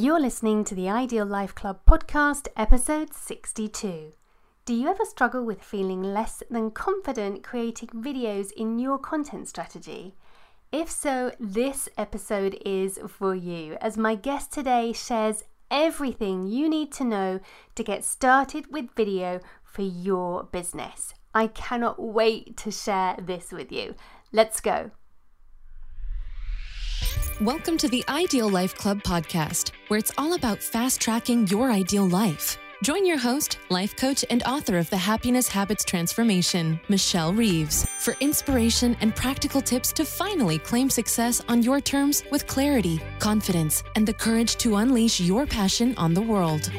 You're listening to the Ideal Life Club podcast, episode 62. Do you ever struggle with feeling less than confident creating videos in your content strategy? If so, this episode is for you, as my guest today shares everything you need to know to get started with video for your business. I cannot wait to share this with you. Let's go. Welcome to the Ideal Life Club podcast, where it's all about fast tracking your ideal life. Join your host, life coach, and author of the Happiness Habits Transformation, Michelle Reeves, for inspiration and practical tips to finally claim success on your terms with clarity, confidence, and the courage to unleash your passion on the world.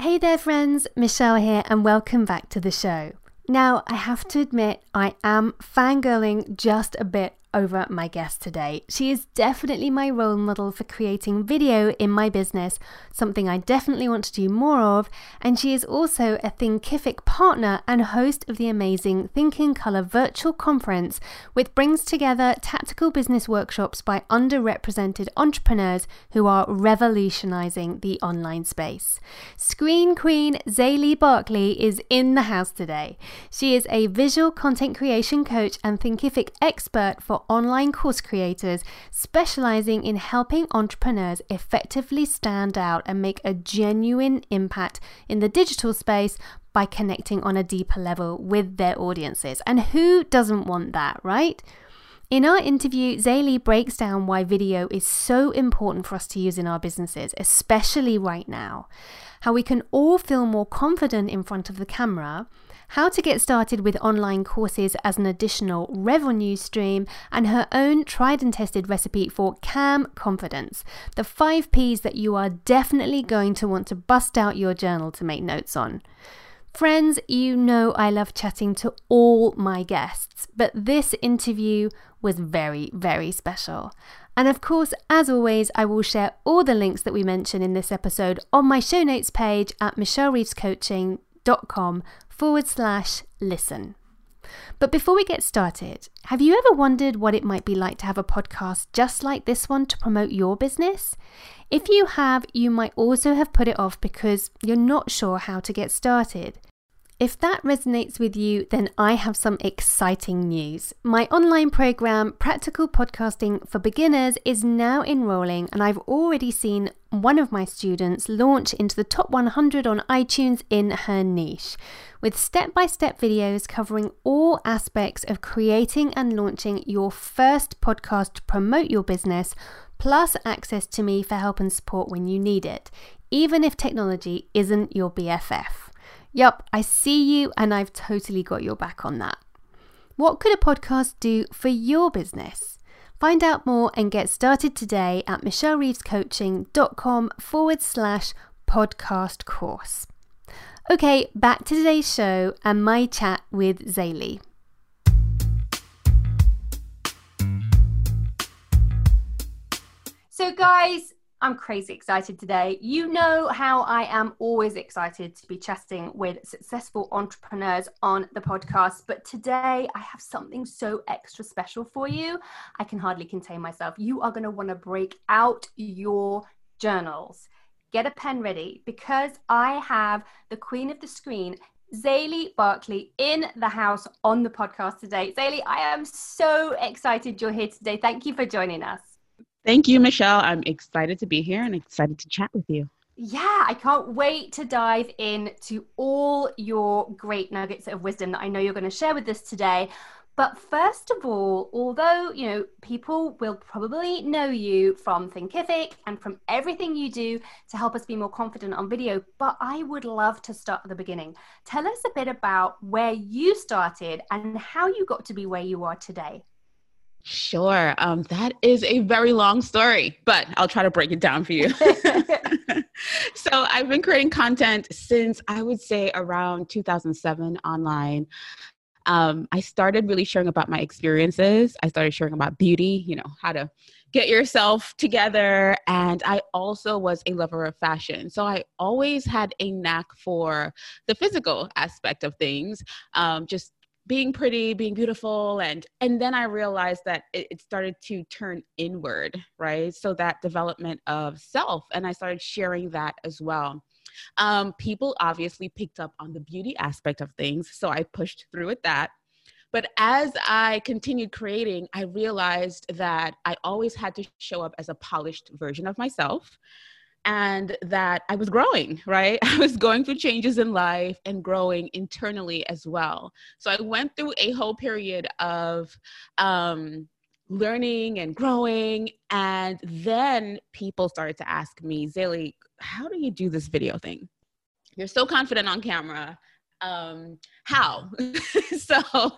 Hey there, friends, Michelle here, and welcome back to the show. Now, I have to admit, I am fangirling just a bit over my guest today. She is definitely my role model for creating video in my business, something I definitely want to do more of, and she is also a Thinkific partner and host of the amazing Think in Color virtual conference, which brings together tactical business workshops by underrepresented entrepreneurs who are revolutionizing the online space. Screen Queen XayLi Barclay is in the house today. She is a visual content creation coach and Thinkific expert for online course creators specializing in helping entrepreneurs effectively stand out and make a genuine impact in the digital space by connecting on a deeper level with their audiences. And who doesn't want that, right? In our interview, XayLi breaks down why video is so important for us to use in our businesses, especially right now. How we can all feel more confident in front of the camera, how to get started with online courses as an additional revenue stream, and her own tried and tested recipe for Cam-Confidence. The five P's that you are definitely going to want to bust out your journal to make notes on. Friends, you know I love chatting to all my guests, but this interview was very, very special. And of course, as always, I will share all the links that we mention in this episode on my show notes page at michellereevescoaching.com forward slash listen. But before we get started, have you ever wondered what it might be like to have a podcast just like this one to promote your business? If you have, you might also have put it off because you're not sure how to get started. If that resonates with you, then I have some exciting news. My online program, Practical Podcasting for Beginners, is now enrolling, and I've already seen one of my students launch into the top 100 on iTunes in her niche, with step by step videos covering all aspects of creating and launching your first podcast to promote your business, plus access to me for help and support when you need it, even if technology isn't your BFF. Yup, I see you and I've totally got your back on that. What could a podcast do for your business? Find out more and get started today at michellereevescoaching.com forward slash podcast course. Okay, back to today's show and my chat with XayLi. So, guys, I'm crazy excited today. You know how I am always excited to be chatting with successful entrepreneurs on the podcast, but today I have something so extra special for you. I can hardly contain myself. You are going to want to break out your journals. Get a pen ready because I have the queen of the screen, XayLi Barclay in the house on the podcast today. XayLi, I am so excited you're here today. Thank you for joining us. Thank you, Michelle. I'm excited to be here and excited to chat with you. Yeah, I can't wait to dive into all your great nuggets of wisdom that I know you're going to share with us today. But first of all, although you know people will probably know you from Thinkific and from everything you do to help us be more confident on video, but I would love to start at the beginning. Tell us a bit about where you started and how you got to be where you are today. Sure. Um, that is a very long story, but I'll try to break it down for you. so, I've been creating content since I would say around 2007 online. Um, I started really sharing about my experiences. I started sharing about beauty, you know, how to get yourself together. And I also was a lover of fashion. So I always had a knack for the physical aspect of things, um, just being pretty being beautiful and and then i realized that it, it, started to turn inward right? So that development of self and i started sharing that as well. Um, people obviously picked up on the beauty aspect of things so i pushed through with that. But as I continued creating, I realized that I always had to show up as a polished version of myself and that I was growing, right? I was going through changes in life and growing internally as well. So I went through a whole period of um, learning and growing. And then people started to ask me, XayLi, how do you do this video thing? You're so confident on camera. Um, how? so,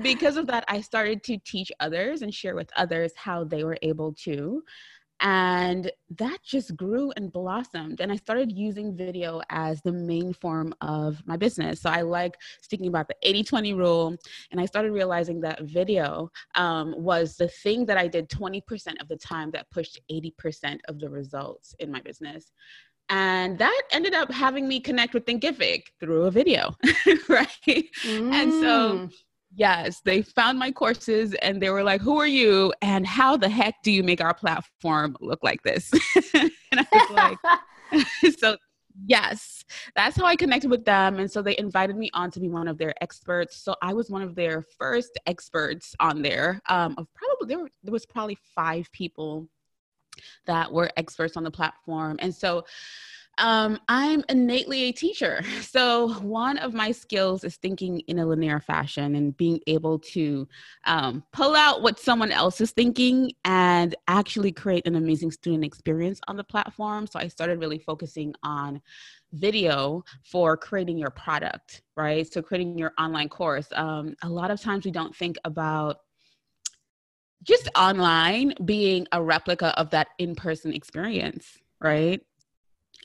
because of that, I started to teach others and share with others how they were able to and that just grew and blossomed and i started using video as the main form of my business so i like speaking about the 80-20 rule and i started realizing that video um, was the thing that i did 20% of the time that pushed 80% of the results in my business and that ended up having me connect with thinkific through a video right mm. and so mm. Yes, they found my courses and they were like, Who are you? And how the heck do you make our platform look like this? and I was like, So, yes, that's how I connected with them. And so they invited me on to be one of their experts. So I was one of their first experts on there. Um, of probably, there, were, there was probably five people that were experts on the platform. And so, um, I'm innately a teacher. So, one of my skills is thinking in a linear fashion and being able to um, pull out what someone else is thinking and actually create an amazing student experience on the platform. So, I started really focusing on video for creating your product, right? So, creating your online course. Um, a lot of times we don't think about just online being a replica of that in person experience, right?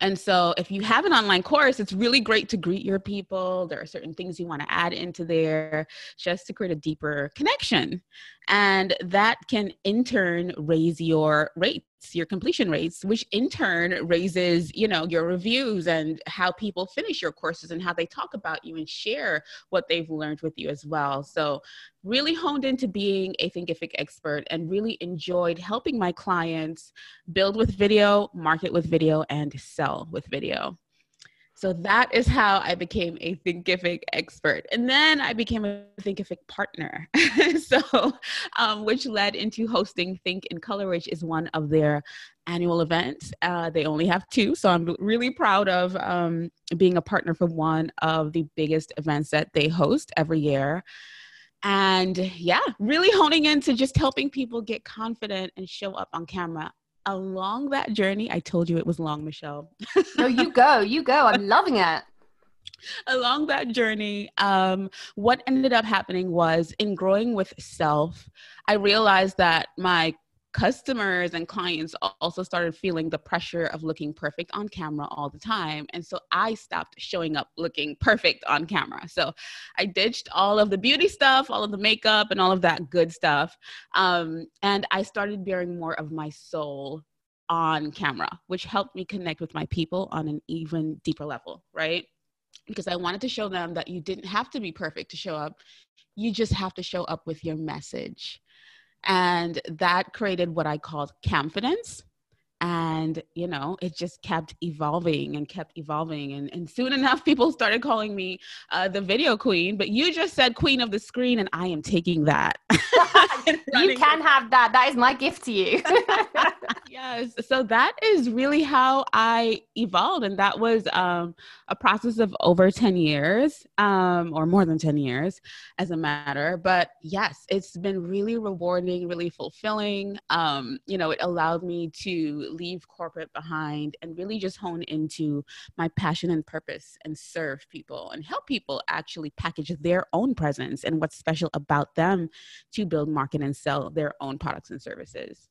And so, if you have an online course, it's really great to greet your people. There are certain things you want to add into there just to create a deeper connection. And that can in turn raise your rates your completion rates which in turn raises you know your reviews and how people finish your courses and how they talk about you and share what they've learned with you as well. So really honed into being a thinkific expert and really enjoyed helping my clients build with video market with video and sell with video so that is how I became a Thinkific expert. And then I became a Thinkific partner. so, um, which led into hosting Think in Color, which is one of their annual events. Uh, they only have two. So I'm really proud of um, being a partner for one of the biggest events that they host every year. And yeah, really honing into just helping people get confident and show up on camera along that journey, I told you it was long, Michelle. no, you go, you go. I'm loving it. Along that journey, um, what ended up happening was in growing with self, I realized that my customers and clients also started feeling the pressure of looking perfect on camera all the time. And so I stopped showing up looking perfect on camera. So I ditched all of the beauty stuff, all of the makeup, and all of that good stuff. Um, and I started bearing more of my soul on camera, which helped me connect with my people on an even deeper level, right? Because I wanted to show them that you didn't have to be perfect to show up. You just have to show up with your message and that created what I called confidence. And, you know, it just kept evolving and kept evolving. And, and soon enough, people started calling me uh, the video queen. But you just said queen of the screen, and I am taking that. you can have that. That is my gift to you. Yes. So that is really how I evolved. And that was um, a process of over 10 years um, or more than 10 years as a matter. But yes, it's been really rewarding, really fulfilling. Um, you know, it allowed me to leave corporate behind and really just hone into my passion and purpose and serve people and help people actually package their own presence and what's special about them to build, market, and sell their own products and services.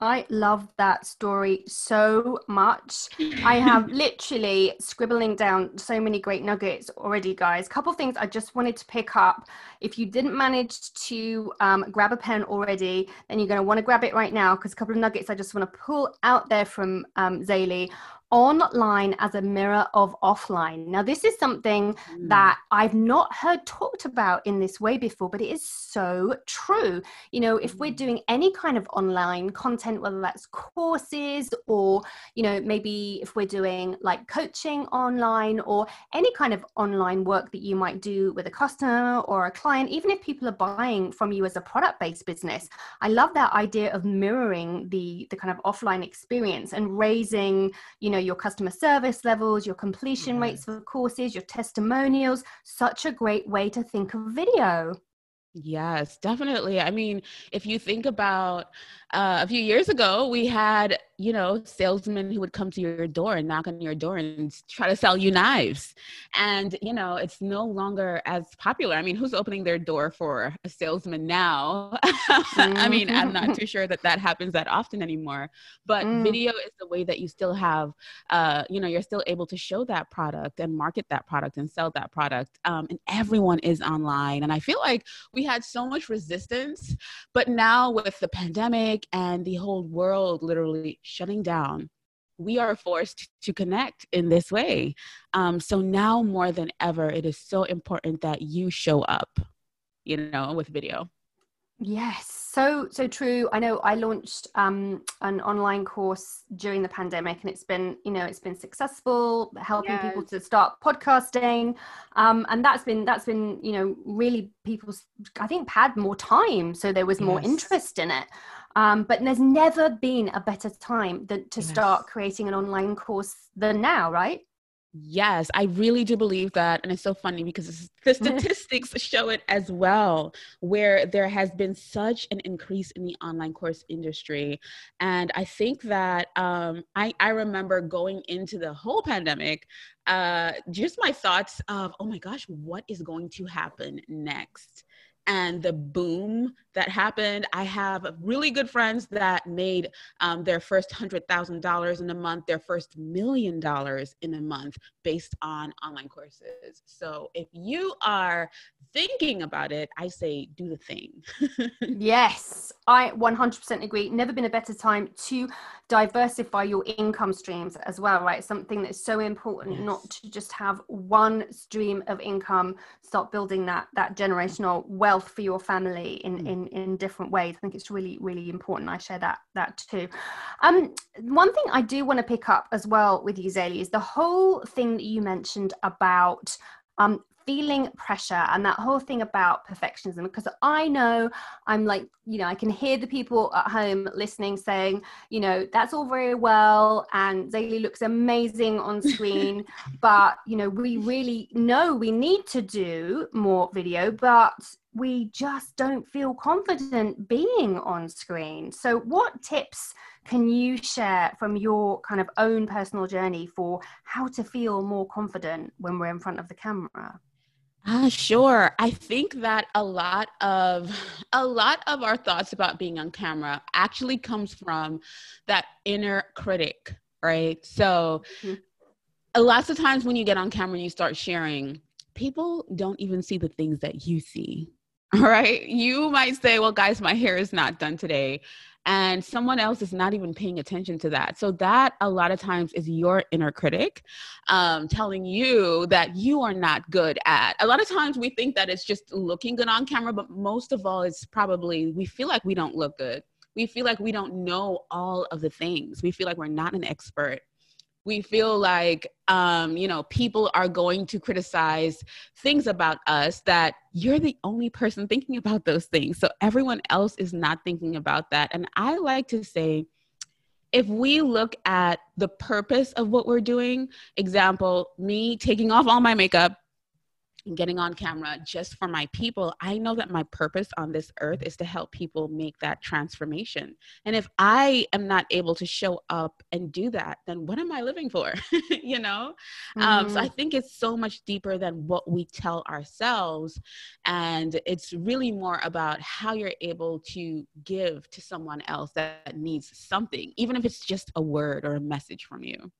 I love that story so much. I have literally scribbling down so many great nuggets already, guys. Couple things I just wanted to pick up. If you didn't manage to um, grab a pen already, then you're going to want to grab it right now because a couple of nuggets I just want to pull out there from um, XayLi online as a mirror of offline. Now, this is something mm. that I've not heard talked about in this way before, but it is so true. You know, if we're mm. doing any kind of online content, whether that's courses or, you know, maybe if we're doing like coaching online or any kind of online work that you might do with a customer or a client, even if people are buying from you as a product based business, I love that idea of mirroring the, the kind of offline experience and raising, you know, know your customer service levels your completion rates for courses your testimonials such a great way to think of video Yes, definitely. I mean, if you think about uh, a few years ago, we had, you know, salesmen who would come to your door and knock on your door and try to sell you knives. And, you know, it's no longer as popular. I mean, who's opening their door for a salesman now? I mean, I'm not too sure that that happens that often anymore. But mm. video is the way that you still have, uh, you know, you're still able to show that product and market that product and sell that product. Um, and everyone is online. And I feel like we had so much resistance, but now with the pandemic and the whole world literally shutting down, we are forced to connect in this way. Um, so now more than ever, it is so important that you show up, you know, with video. Yes, so so true. I know I launched um, an online course during the pandemic, and it's been you know it's been successful, helping yes. people to start podcasting, um, and that's been that's been you know really people I think had more time, so there was more yes. interest in it. Um, but there's never been a better time than to yes. start creating an online course than now, right? Yes, I really do believe that. And it's so funny because the statistics show it as well, where there has been such an increase in the online course industry. And I think that um, I, I remember going into the whole pandemic, uh, just my thoughts of, oh my gosh, what is going to happen next? and the boom that happened. I have really good friends that made um, their first $100,000 in a month, their first million dollars in a month based on online courses. So if you are thinking about it, I say do the thing. yes, I 100% agree. Never been a better time to diversify your income streams as well, right? Something that's so important yes. not to just have one stream of income, start building that that generational wealth for your family in mm. in in different ways. I think it's really, really important. I share that that too. Um, one thing I do want to pick up as well with you, XayLi, is the whole thing that you mentioned about um, feeling pressure and that whole thing about perfectionism because i know i'm like you know i can hear the people at home listening saying you know that's all very well and XayLi looks amazing on screen but you know we really know we need to do more video but we just don't feel confident being on screen. So, what tips can you share from your kind of own personal journey for how to feel more confident when we're in front of the camera? Ah, sure. I think that a lot of a lot of our thoughts about being on camera actually comes from that inner critic, right? So, mm-hmm. lots of times when you get on camera and you start sharing, people don't even see the things that you see right? You might say, well, guys, my hair is not done today. And someone else is not even paying attention to that. So, that a lot of times is your inner critic um, telling you that you are not good at. A lot of times we think that it's just looking good on camera, but most of all, it's probably we feel like we don't look good. We feel like we don't know all of the things. We feel like we're not an expert we feel like um, you know people are going to criticize things about us that you're the only person thinking about those things. So everyone else is not thinking about that. And i like to say if we look at the purpose of what we're doing example me taking off all my makeup getting on camera just for my people, I know that my purpose on this earth is to help people make that transformation. And if I am not able to show up and do that, then what am I living for? you know? Mm-hmm. Um, so I mm-hmm. think it's so much deeper than what we tell ourselves. And it's really more about how you're able to give to someone else that needs something, even if it's just a word or a message from you.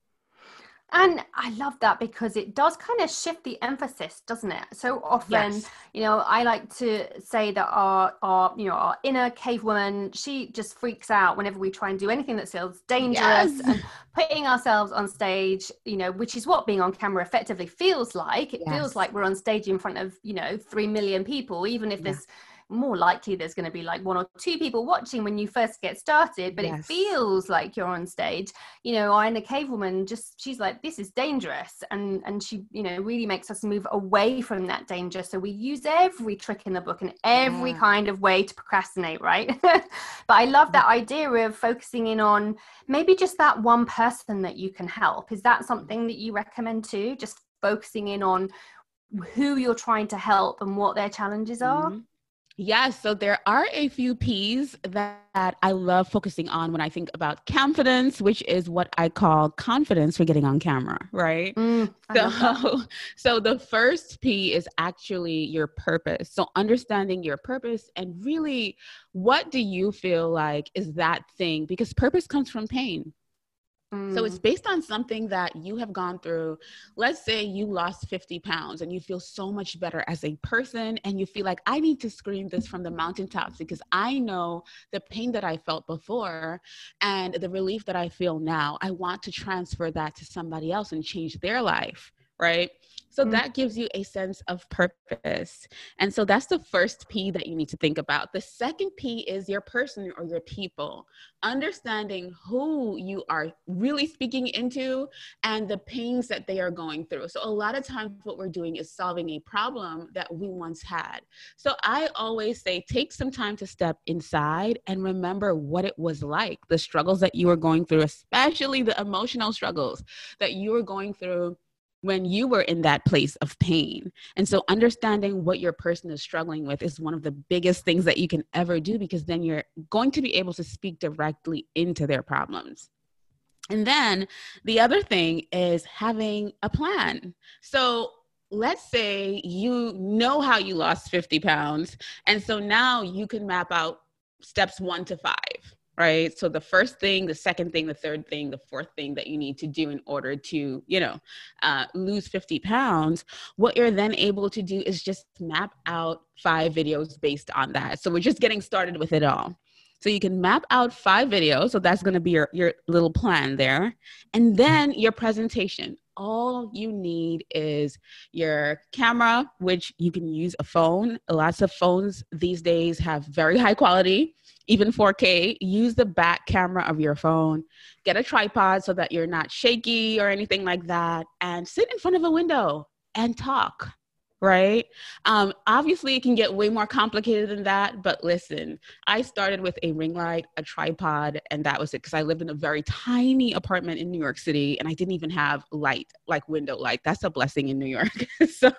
And I love that because it does kind of shift the emphasis, doesn't it? So often, yes. you know, I like to say that our our you know our inner cave woman, she just freaks out whenever we try and do anything that feels dangerous yes. and putting ourselves on stage, you know, which is what being on camera effectively feels like. It yes. feels like we're on stage in front of, you know, three million people, even if yeah. there's more likely there's going to be like one or two people watching when you first get started, but yes. it feels like you're on stage. You know, I and a cave woman just she's like, this is dangerous. And and she, you know, really makes us move away from that danger. So we use every trick in the book and every yeah. kind of way to procrastinate, right? but I love that idea of focusing in on maybe just that one person that you can help. Is that something that you recommend too? Just focusing in on who you're trying to help and what their challenges are? Mm-hmm. Yes, so there are a few P's that I love focusing on when I think about confidence, which is what I call confidence for getting on camera, right? Mm, so, so the first P is actually your purpose. So understanding your purpose and really what do you feel like is that thing? Because purpose comes from pain. So it's mm. based on something that you have gone through. Let's say you lost 50 pounds and you feel so much better as a person, and you feel like, I need to scream this from the mountaintops because I know the pain that I felt before and the relief that I feel now. I want to transfer that to somebody else and change their life, right? So mm-hmm. that gives you a sense of purpose. And so that's the first P that you need to think about. The second P is your person or your people, understanding who you are really speaking into and the pains that they are going through. So a lot of times what we're doing is solving a problem that we once had. So I always say take some time to step inside and remember what it was like, the struggles that you were going through, especially the emotional struggles that you were going through when you were in that place of pain. And so understanding what your person is struggling with is one of the biggest things that you can ever do because then you're going to be able to speak directly into their problems. And then the other thing is having a plan. So let's say you know how you lost 50 pounds. And so now you can map out steps one to five right? So the first thing, the second thing, the third thing, the fourth thing that you need to do in order to, you know, uh, lose 50 pounds, what you're then able to do is just map out five videos based on that. So we're just getting started with it all. So you can map out five videos. So that's going to be your, your little plan there. And then your presentation. All you need is your camera, which you can use a phone. Lots of phones these days have very high quality even 4K, use the back camera of your phone, get a tripod so that you're not shaky or anything like that, and sit in front of a window and talk right? Um, obviously, it can get way more complicated than that, but listen, I started with a ring light, a tripod, and that was it because I lived in a very tiny apartment in New York City and I didn't even have light, like window light. That's a blessing in New York. so,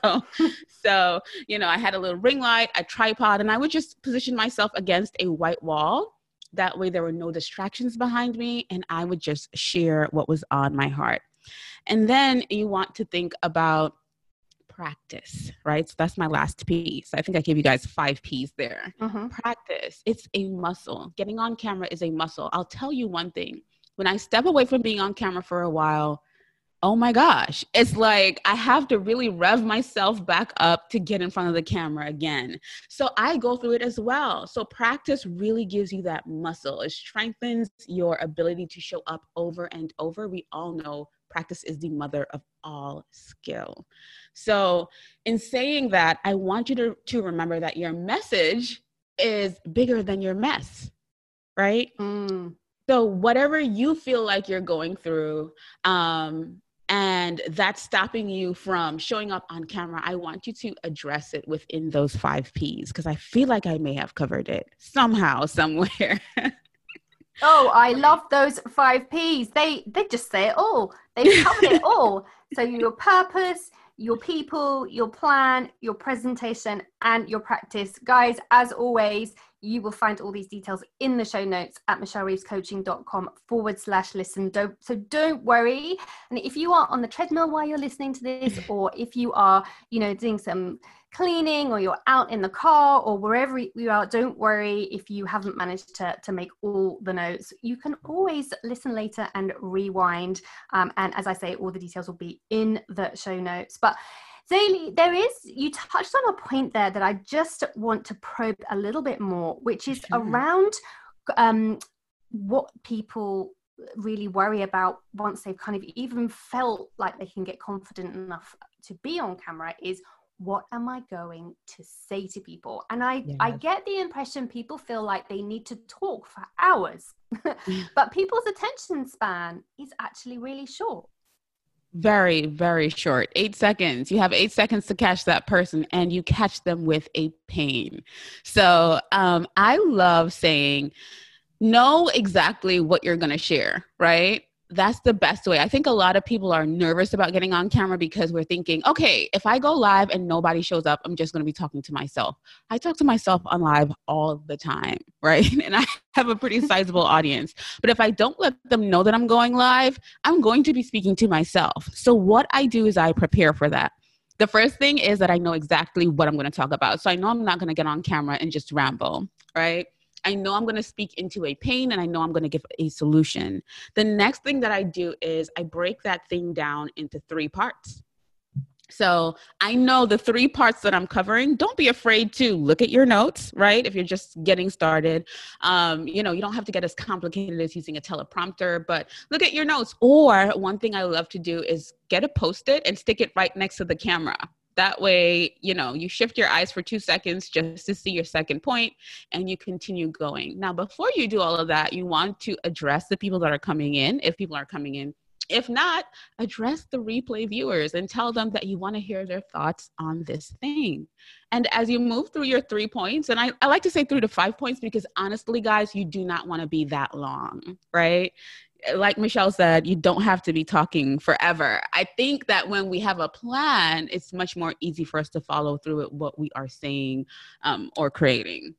so, you know, I had a little ring light, a tripod, and I would just position myself against a white wall. That way, there were no distractions behind me, and I would just share what was on my heart. And then you want to think about practice, right? So that's my last piece. I think I gave you guys five P's there. Mm-hmm. Practice. It's a muscle. Getting on camera is a muscle. I'll tell you one thing. When I step away from being on camera for a while, oh my gosh, it's like I have to really rev myself back up to get in front of the camera again. So I go through it as well. So practice really gives you that muscle, it strengthens your ability to show up over and over. We all know practice is the mother of all skill. So, in saying that, I want you to, to remember that your message is bigger than your mess, right? Mm. So, whatever you feel like you're going through, um, and that's stopping you from showing up on camera, I want you to address it within those five P's because I feel like I may have covered it somehow, somewhere. Oh, I love those five P's. They they just say it all. They've covered it all. So your purpose, your people, your plan, your presentation, and your practice. Guys, as always, you will find all these details in the show notes at michellereevescoaching.com forward slash listen. Don't, so don't worry. And if you are on the treadmill while you're listening to this, or if you are, you know, doing some cleaning or you're out in the car or wherever you are, don't worry if you haven't managed to, to make all the notes. You can always listen later and rewind. Um, and as I say, all the details will be in the show notes. But XayLi, there is, you touched on a point there that I just want to probe a little bit more, which is sure. around um, what people really worry about once they've kind of even felt like they can get confident enough to be on camera is what am i going to say to people and i yes. i get the impression people feel like they need to talk for hours but people's attention span is actually really short very very short. Eight seconds. You have eight seconds to catch that person and you catch them with a pain. So um, i love saying know exactly what you're going to share, right? That's the best way. I think a lot of people are nervous about getting on camera because we're thinking, okay, if I go live and nobody shows up, I'm just going to be talking to myself. I talk to myself on live all the time, right? And I have a pretty sizable audience. But if I don't let them know that I'm going live, I'm going to be speaking to myself. So what I do is I prepare for that. The first thing is that I know exactly what I'm going to talk about. So I know I'm not going to get on camera and just ramble, right? I know I'm going to speak into a pain and I know I'm going to give a solution. The next thing that I do is I break that thing down into three parts. So I know the three parts that I'm covering. Don't be afraid to look at your notes, right? If you're just getting started, um, you know, you don't have to get as complicated as using a teleprompter, but look at your notes. Or one thing I love to do is get a post it and stick it right next to the camera, that way, you know, you shift your eyes for two seconds just to see your second point and you continue going. Now, before you do all of that, you want to address the people that are coming in, if people are coming in. If not, address the replay viewers and tell them that you want to hear their thoughts on this thing. And as you move through your three points, and I, I like to say three to five points because honestly, guys, you do not want to be that long, right? Like Michelle said, you don't have to be talking forever. I think that when we have a plan, it's much more easy for us to follow through with what we are saying um, or creating.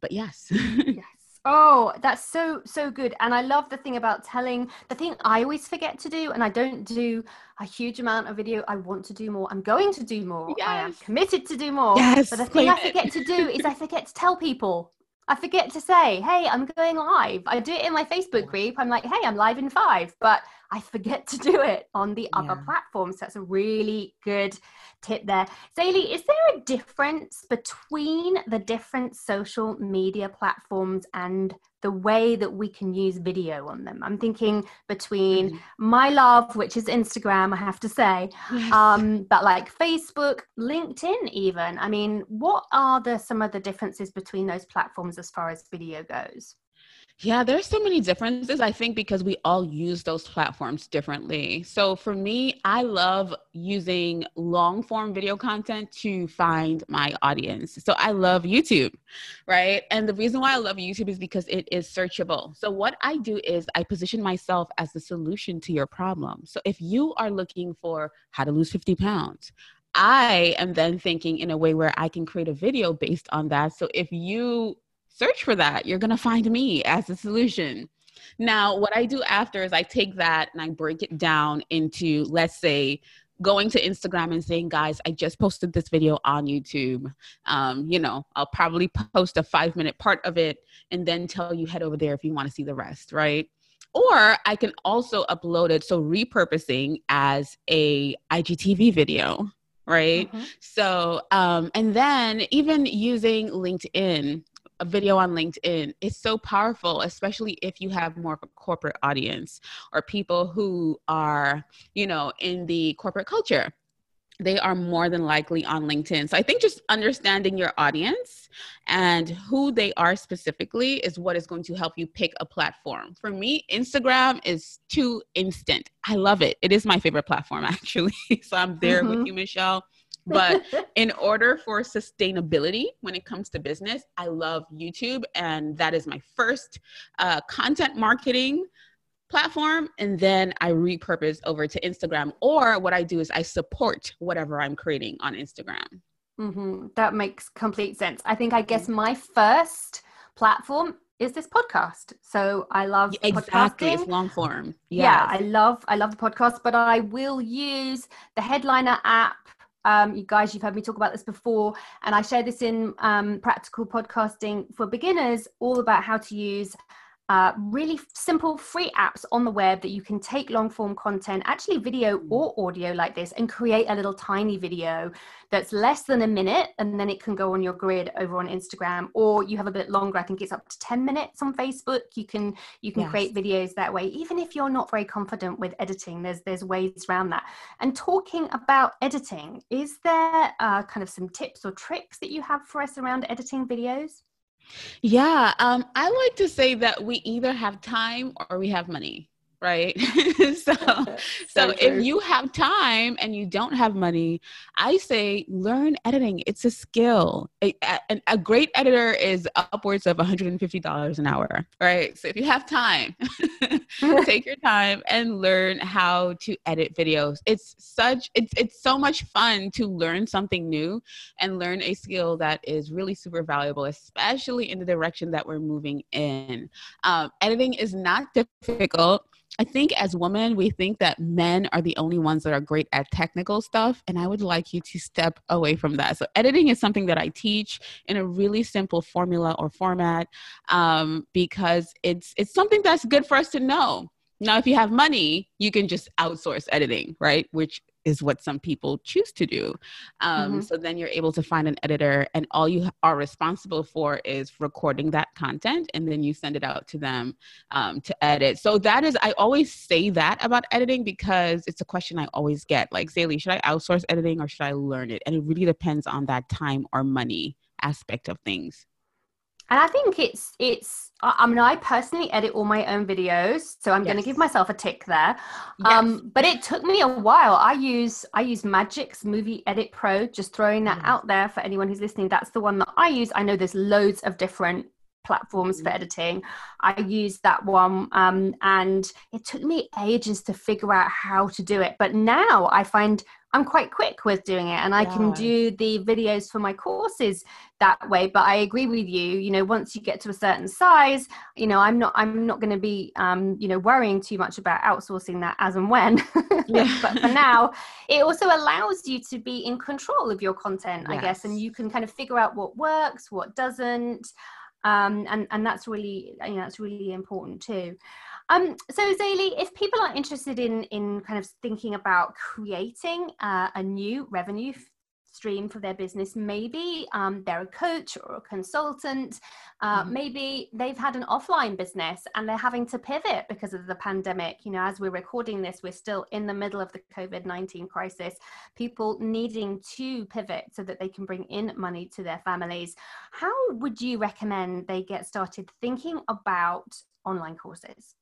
But yes. yes. Oh, that's so so good. And I love the thing about telling the thing I always forget to do and I don't do a huge amount of video. I want to do more. I'm going to do more. Yes. I am committed to do more. Yes, but the thing I forget to do is I forget to tell people. I forget to say, hey, I'm going live. I do it in my Facebook group. I'm like, hey, I'm live in five, but I forget to do it on the other yeah. platforms. So that's a really good tip there. XayLi, is there a difference between the different social media platforms and the way that we can use video on them? I'm thinking between mm. my love, which is Instagram, I have to say, yes. um, but like Facebook, LinkedIn, even. I mean, what are the some of the differences between those platforms as far as video goes? Yeah, there's so many differences, I think, because we all use those platforms differently. So for me, I love using long form video content to find my audience. So I love YouTube, right? And the reason why I love YouTube is because it is searchable. So what I do is I position myself as the solution to your problem. So if you are looking for how to lose 50 pounds, I am then thinking in a way where I can create a video based on that. So if you search for that. You're going to find me as a solution. Now, what I do after is I take that and I break it down into, let's say, going to Instagram and saying, guys, I just posted this video on YouTube. Um, you know, I'll probably post a five minute part of it and then tell you head over there if you want to see the rest, right? Or I can also upload it, so repurposing as a IGTV video, right? Mm-hmm. So, um, and then even using LinkedIn a video on LinkedIn is so powerful, especially if you have more of a corporate audience or people who are, you know, in the corporate culture. They are more than likely on LinkedIn. So I think just understanding your audience and who they are specifically is what is going to help you pick a platform. For me, Instagram is too instant. I love it. It is my favorite platform, actually. so I'm there mm-hmm. with you, Michelle but in order for sustainability when it comes to business, I love YouTube, and that is my first uh, content marketing platform. And then I repurpose over to Instagram. Or what I do is I support whatever I'm creating on Instagram. Mm-hmm. That makes complete sense. I think I guess my first platform is this podcast. So I love exactly podcasting. it's long form. Yes. Yeah, I love I love the podcast, but I will use the Headliner app Um, you guys, you've heard me talk about this before, and I share this in um, Practical Podcasting for Beginners, all about how to use uh, really simple free apps on the web that you can take long form content, actually video mm. or audio like this, and create a little tiny video that's less than a minute. And then it can go on your grid over on Instagram, or you have a bit longer. I think it's up to 10 minutes on Facebook. You can you can yes. create videos that way. Even if you're not very confident with editing, there's there's ways around that. And talking about editing, is there uh, kind of some tips or tricks that you have for us around editing videos? Yeah, um, I like to say that we either have time or we have money right? so, so, so if you have time and you don't have money, I say learn editing. It's a skill. A, a, a great editor is upwards of $150 an hour, right? So if you have time, take your time and learn how to edit videos. It's such it's it's so much fun to learn something new and learn a skill that is really super valuable, especially in the direction that we're moving in. Um, editing is not difficult I think as women, we think that men are the only ones that are great at technical stuff. And I would like you to step away from that. So, editing is something that I teach in a really simple formula or format um, because it's, it's something that's good for us to know. Now, if you have money, you can just outsource editing, right? Which is what some people choose to do. Um, mm-hmm. So then you're able to find an editor, and all you are responsible for is recording that content, and then you send it out to them um, to edit. So that is, I always say that about editing because it's a question I always get like, XayLi, should I outsource editing or should I learn it? And it really depends on that time or money aspect of things and i think it's it's i mean i personally edit all my own videos so i'm yes. going to give myself a tick there yes. um but it took me a while i use i use magix movie edit pro just throwing that mm. out there for anyone who's listening that's the one that i use i know there's loads of different platforms for mm. editing. I used that one um, and it took me ages to figure out how to do it. But now I find I'm quite quick with doing it and I can do the videos for my courses that way but I agree with you you know once you get to a certain size you know I'm not I'm not going to be um you know worrying too much about outsourcing that as and when yeah. but for now it also allows you to be in control of your content yes. I guess and you can kind of figure out what works what doesn't um and and that's really you know that's really important too um, so XayLi, if people are interested in in kind of thinking about creating uh, a new revenue stream for their business, maybe um, they're a coach or a consultant, uh, mm-hmm. maybe they've had an offline business and they're having to pivot because of the pandemic. You know, as we're recording this, we're still in the middle of the COVID 19 crisis, people needing to pivot so that they can bring in money to their families. How would you recommend they get started thinking about online courses?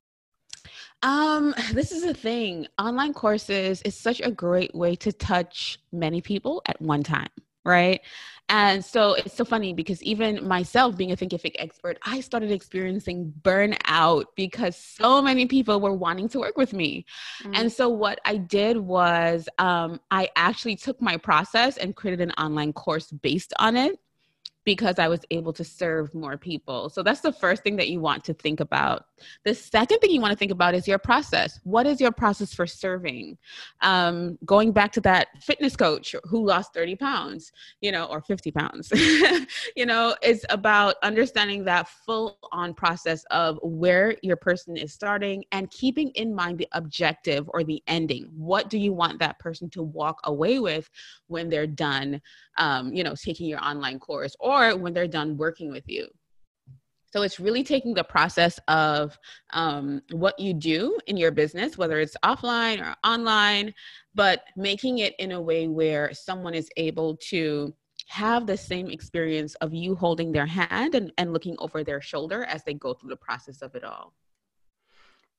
Um, this is a thing. Online courses is such a great way to touch many people at one time, right? And so it's so funny because even myself, being a Thinkific expert, I started experiencing burnout because so many people were wanting to work with me. Mm-hmm. And so what I did was um, I actually took my process and created an online course based on it because I was able to serve more people. So that's the first thing that you want to think about. The second thing you want to think about is your process. What is your process for serving? Um, going back to that fitness coach who lost 30 pounds, you know, or 50 pounds, you know, it's about understanding that full on process of where your person is starting and keeping in mind the objective or the ending. What do you want that person to walk away with when they're done, um, you know, taking your online course? Or or when they're done working with you. So it's really taking the process of um, what you do in your business, whether it's offline or online, but making it in a way where someone is able to have the same experience of you holding their hand and, and looking over their shoulder as they go through the process of it all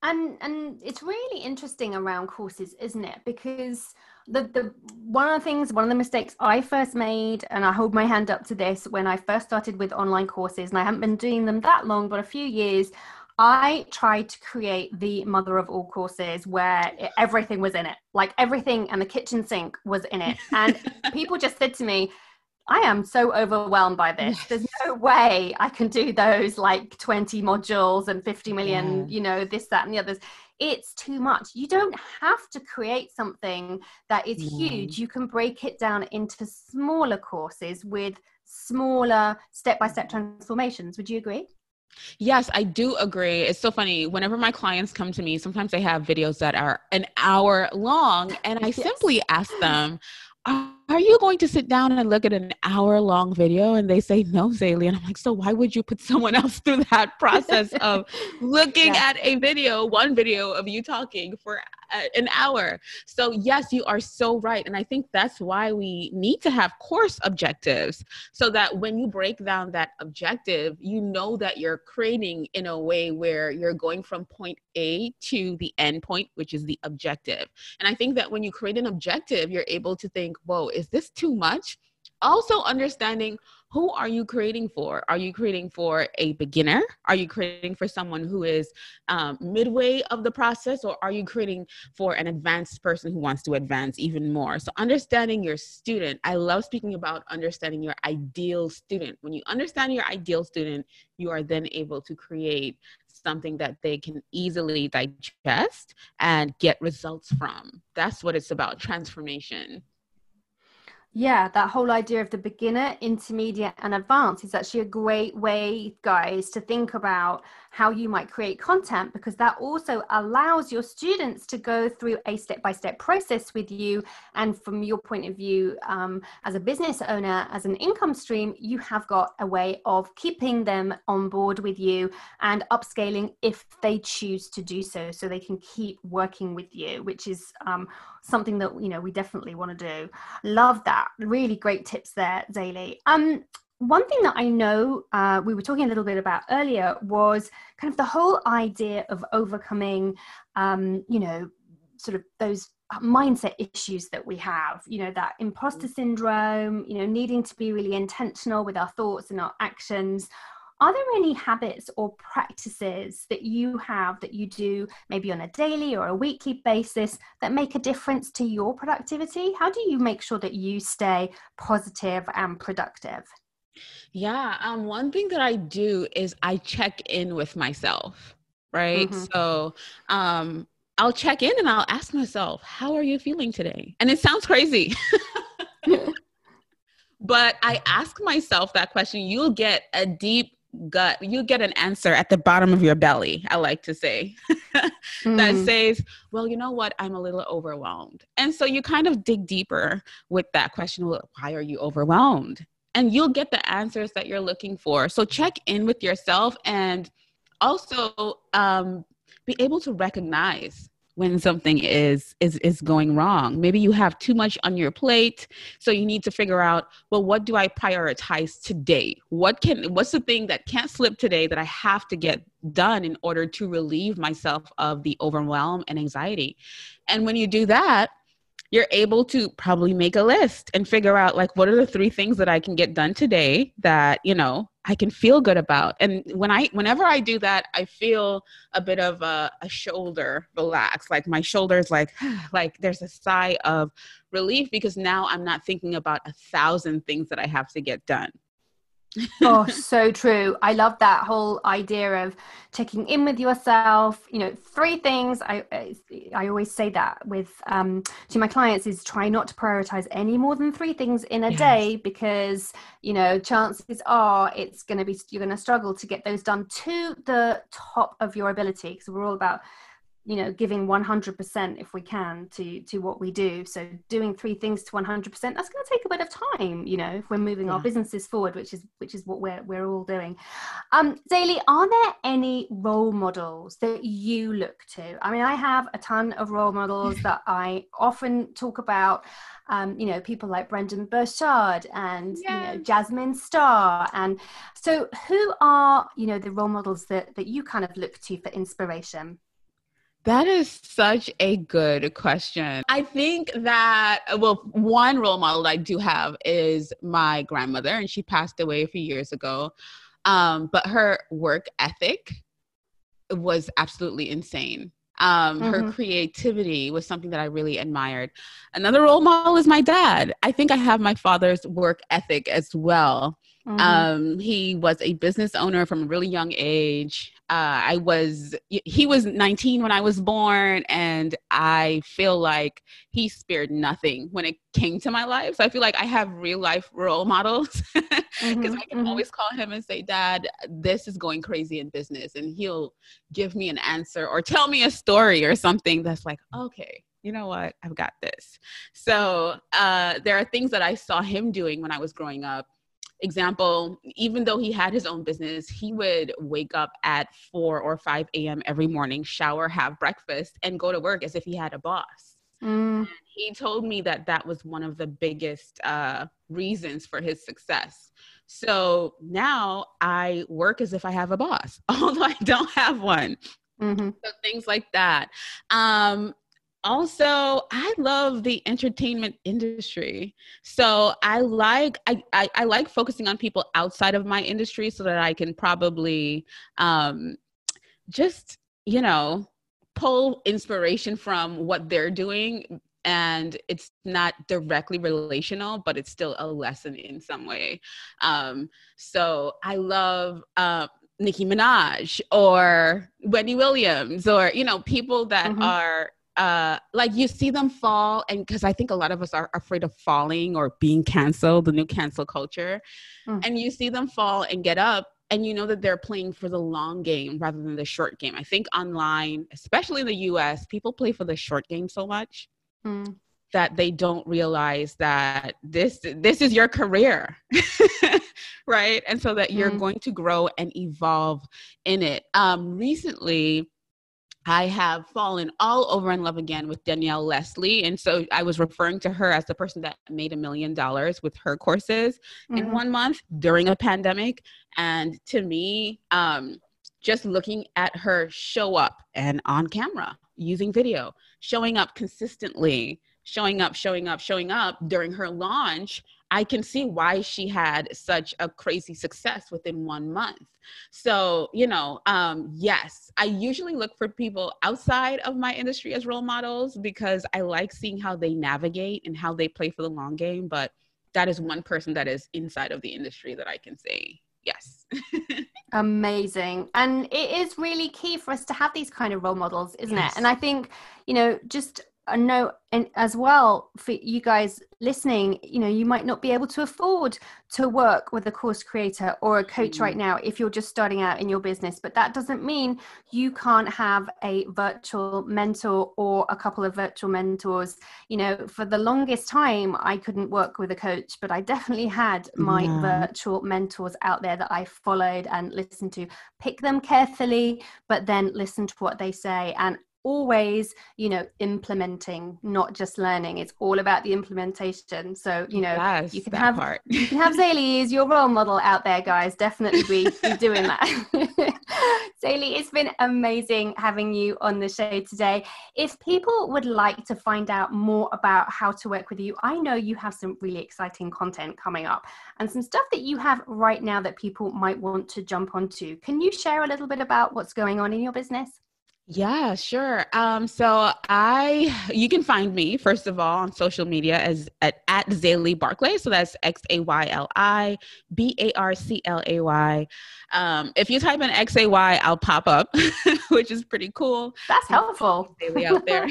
and and it's really interesting around courses isn't it because the the one of the things one of the mistakes i first made and i hold my hand up to this when i first started with online courses and i haven't been doing them that long but a few years I tried to create the mother of all courses where it, everything was in it, like everything and the kitchen sink was in it. And people just said to me, I am so overwhelmed by this. There's no way I can do those like 20 modules and 50 million, yeah. you know, this, that, and the others. It's too much. You don't have to create something that is huge. You can break it down into smaller courses with smaller step by step transformations. Would you agree? Yes, I do agree. It's so funny. Whenever my clients come to me, sometimes they have videos that are an hour long, and I yes. simply ask them, are you going to sit down and look at an hour long video? And they say, no, XayLi. And I'm like, so why would you put someone else through that process of looking yeah. at a video, one video of you talking for an hour? So, yes, you are so right. And I think that's why we need to have course objectives so that when you break down that objective, you know that you're creating in a way where you're going from point A to the end point, which is the objective. And I think that when you create an objective, you're able to think, whoa, is this too much? Also, understanding who are you creating for? Are you creating for a beginner? Are you creating for someone who is um, midway of the process, or are you creating for an advanced person who wants to advance even more? So, understanding your student. I love speaking about understanding your ideal student. When you understand your ideal student, you are then able to create something that they can easily digest and get results from. That's what it's about transformation. Yeah, that whole idea of the beginner, intermediate, and advanced is actually a great way, guys, to think about how you might create content because that also allows your students to go through a step by step process with you. And from your point of view, um, as a business owner, as an income stream, you have got a way of keeping them on board with you and upscaling if they choose to do so, so they can keep working with you, which is um, something that you know we definitely want to do. Love that. Really great tips there, XayLi. Um, one thing that I know uh, we were talking a little bit about earlier was kind of the whole idea of overcoming, um, you know, sort of those mindset issues that we have, you know, that imposter syndrome, you know, needing to be really intentional with our thoughts and our actions. Are there any habits or practices that you have that you do maybe on a daily or a weekly basis that make a difference to your productivity? How do you make sure that you stay positive and productive? Yeah, um, one thing that I do is I check in with myself, right? Mm-hmm. So, um, I'll check in and I'll ask myself, "How are you feeling today?" And it sounds crazy. but I ask myself that question, you'll get a deep gut, you get an answer at the bottom of your belly, I like to say, mm-hmm. that says, Well, you know what? I'm a little overwhelmed. And so you kind of dig deeper with that question well, why are you overwhelmed? and you'll get the answers that you're looking for. So check in with yourself and also um, be able to recognize when something is is is going wrong. Maybe you have too much on your plate so you need to figure out well what do i prioritize today? What can what's the thing that can't slip today that i have to get done in order to relieve myself of the overwhelm and anxiety? And when you do that you're able to probably make a list and figure out like what are the three things that I can get done today that, you know, I can feel good about. And when I whenever I do that, I feel a bit of a, a shoulder relax. Like my shoulders like like there's a sigh of relief because now I'm not thinking about a thousand things that I have to get done oh, so true. I love that whole idea of checking in with yourself. You know, three things. I I always say that with um, to my clients is try not to prioritize any more than three things in a yes. day because you know chances are it's going to be you're going to struggle to get those done to the top of your ability because we're all about you know giving 100% if we can to to what we do so doing three things to 100% that's going to take a bit of time you know if we're moving yeah. our businesses forward which is which is what we're we're all doing um XayLi are there any role models that you look to i mean i have a ton of role models that i often talk about um, you know, people like Brendon Burchard and yes. you know Jasmine Star, and so who are you know the role models that that you kind of look to for inspiration? That is such a good question. I think that, well, one role model I do have is my grandmother, and she passed away a few years ago. Um, but her work ethic was absolutely insane. Um, mm-hmm. Her creativity was something that I really admired. Another role model is my dad. I think I have my father's work ethic as well. Mm-hmm. Um, he was a business owner from a really young age. Uh, I was, he was 19 when I was born, and I feel like he spared nothing when it came to my life. So I feel like I have real life role models because mm-hmm, I can mm-hmm. always call him and say, Dad, this is going crazy in business. And he'll give me an answer or tell me a story or something that's like, okay, you know what? I've got this. So uh, there are things that I saw him doing when I was growing up example, even though he had his own business, he would wake up at 4 or 5 a.m. every morning, shower, have breakfast, and go to work as if he had a boss. Mm. He told me that that was one of the biggest uh, reasons for his success. So now I work as if I have a boss, although I don't have one. Mm-hmm. So things like that. Um, also i love the entertainment industry. So i like I, I, I like focusing on people outside of my industry so that i can probably um just you know pull inspiration from what they're doing. And it's not directly relational but it's still a lesson in some way. Um so i love uh, Nicki Minaj or Wendy Williams or you know people that mm-hmm. are uh like you see them fall and because i think a lot of us are afraid of falling or being canceled the new cancel culture mm. and you see them fall and get up and you know that they're playing for the long game rather than the short game i think online especially in the us people play for the short game so much mm. that they don't realize that this this is your career right and so that you're mm. going to grow and evolve in it um recently I have fallen all over in love again with Danielle Leslie. And so I was referring to her as the person that made a million dollars with her courses mm-hmm. in one month during a pandemic. And to me, um, just looking at her show up and on camera using video, showing up consistently, showing up, showing up, showing up during her launch, I can see why she had such a crazy success within one month. So, you know, um, yes, I usually look for people outside of my industry as role models because I like seeing how they navigate and how they play for the long game. But that is one person that is inside of the industry that I can say yes. Amazing. And it is really key for us to have these kind of role models, isn't yes. it? And I think, you know, just a note and as well for you guys listening you know you might not be able to afford to work with a course creator or a coach right mm-hmm. now if you're just starting out in your business but that doesn't mean you can't have a virtual mentor or a couple of virtual mentors you know for the longest time i couldn't work with a coach but i definitely had my yeah. virtual mentors out there that i followed and listened to pick them carefully but then listen to what they say and always you know implementing not just learning. It's all about the implementation. So you know yes, you can have part. you can have XayLi as your role model out there guys. Definitely be, be doing that. XayLi it's been amazing having you on the show today. If people would like to find out more about how to work with you I know you have some really exciting content coming up and some stuff that you have right now that people might want to jump onto. Can you share a little bit about what's going on in your business yeah, sure. Um, so I, you can find me first of all on social media as at, at XayLi Barclay. So that's X A Y L I B A R C L A Y. Um, if you type in X A Y, I'll pop up, which is pretty cool. That's helpful. XayLi out there.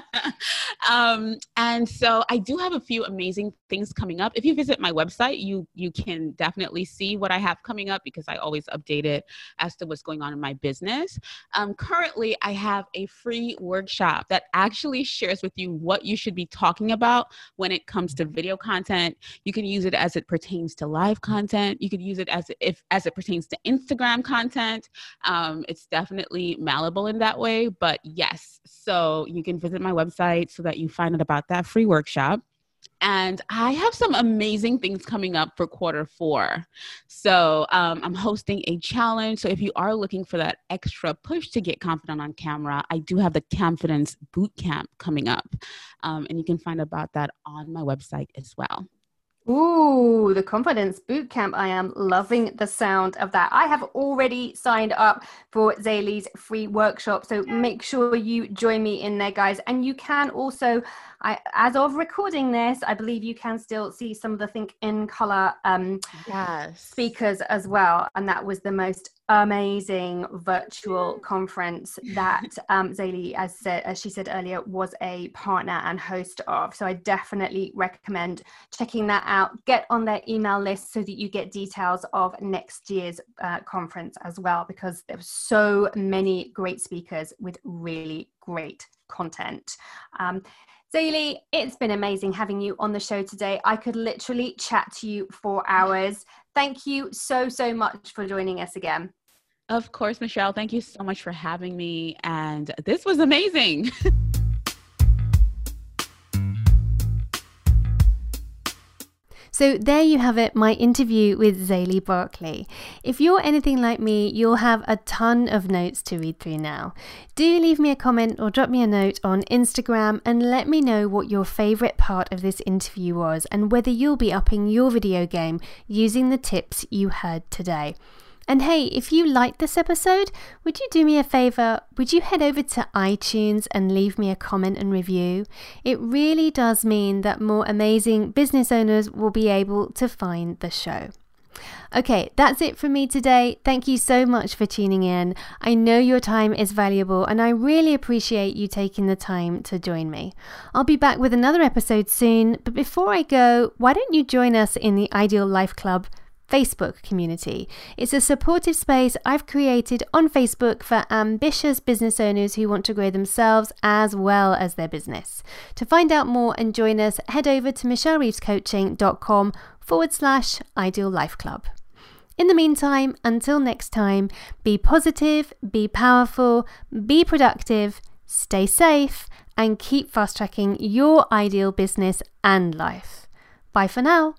um, and so I do have a few amazing things coming up. If you visit my website, you you can definitely see what I have coming up because I always update it as to what's going on in my business. Um, currently currently I have a free workshop that actually shares with you what you should be talking about when it comes to video content. You can use it as it pertains to live content. You could use it as if as it pertains to Instagram content. Um, it's definitely malleable in that way. But yes, so you can visit my website so that you find out about that free workshop. And I have some amazing things coming up for quarter four. So um, I'm hosting a challenge. So if you are looking for that extra push to get confident on camera, I do have the Confidence Boot Camp coming up. Um, and you can find about that on my website as well. Ooh, the confidence boot camp. I am loving the sound of that. I have already signed up for XayLi's free workshop. So make sure you join me in there, guys. And you can also, I, as of recording this, I believe you can still see some of the Think in Color um, yes. speakers as well. And that was the most amazing virtual conference that um, XayLi, as, said, as she said earlier, was a partner and host of. So I definitely recommend checking that out. Get on their email list so that you get details of next year's uh, conference as well, because there were so many great speakers with really great content. Um, XayLi, it's been amazing having you on the show today. I could literally chat to you for hours. Thank you so, so much for joining us again. Of course, Michelle. Thank you so much for having me. And this was amazing. So there you have it, my interview with XayLi Barclay. If you're anything like me, you'll have a ton of notes to read through now. Do leave me a comment or drop me a note on Instagram and let me know what your favourite part of this interview was and whether you'll be upping your video game using the tips you heard today. And hey, if you liked this episode, would you do me a favor? Would you head over to iTunes and leave me a comment and review? It really does mean that more amazing business owners will be able to find the show. Okay, that's it from me today. Thank you so much for tuning in. I know your time is valuable and I really appreciate you taking the time to join me. I'll be back with another episode soon, but before I go, why don't you join us in the Ideal Life Club? Facebook community. It's a supportive space I've created on Facebook for ambitious business owners who want to grow themselves as well as their business. To find out more and join us, head over to michellereevescoaching.com forward slash ideal life club. In the meantime, until next time, be positive, be powerful, be productive, stay safe, and keep fast tracking your ideal business and life. Bye for now.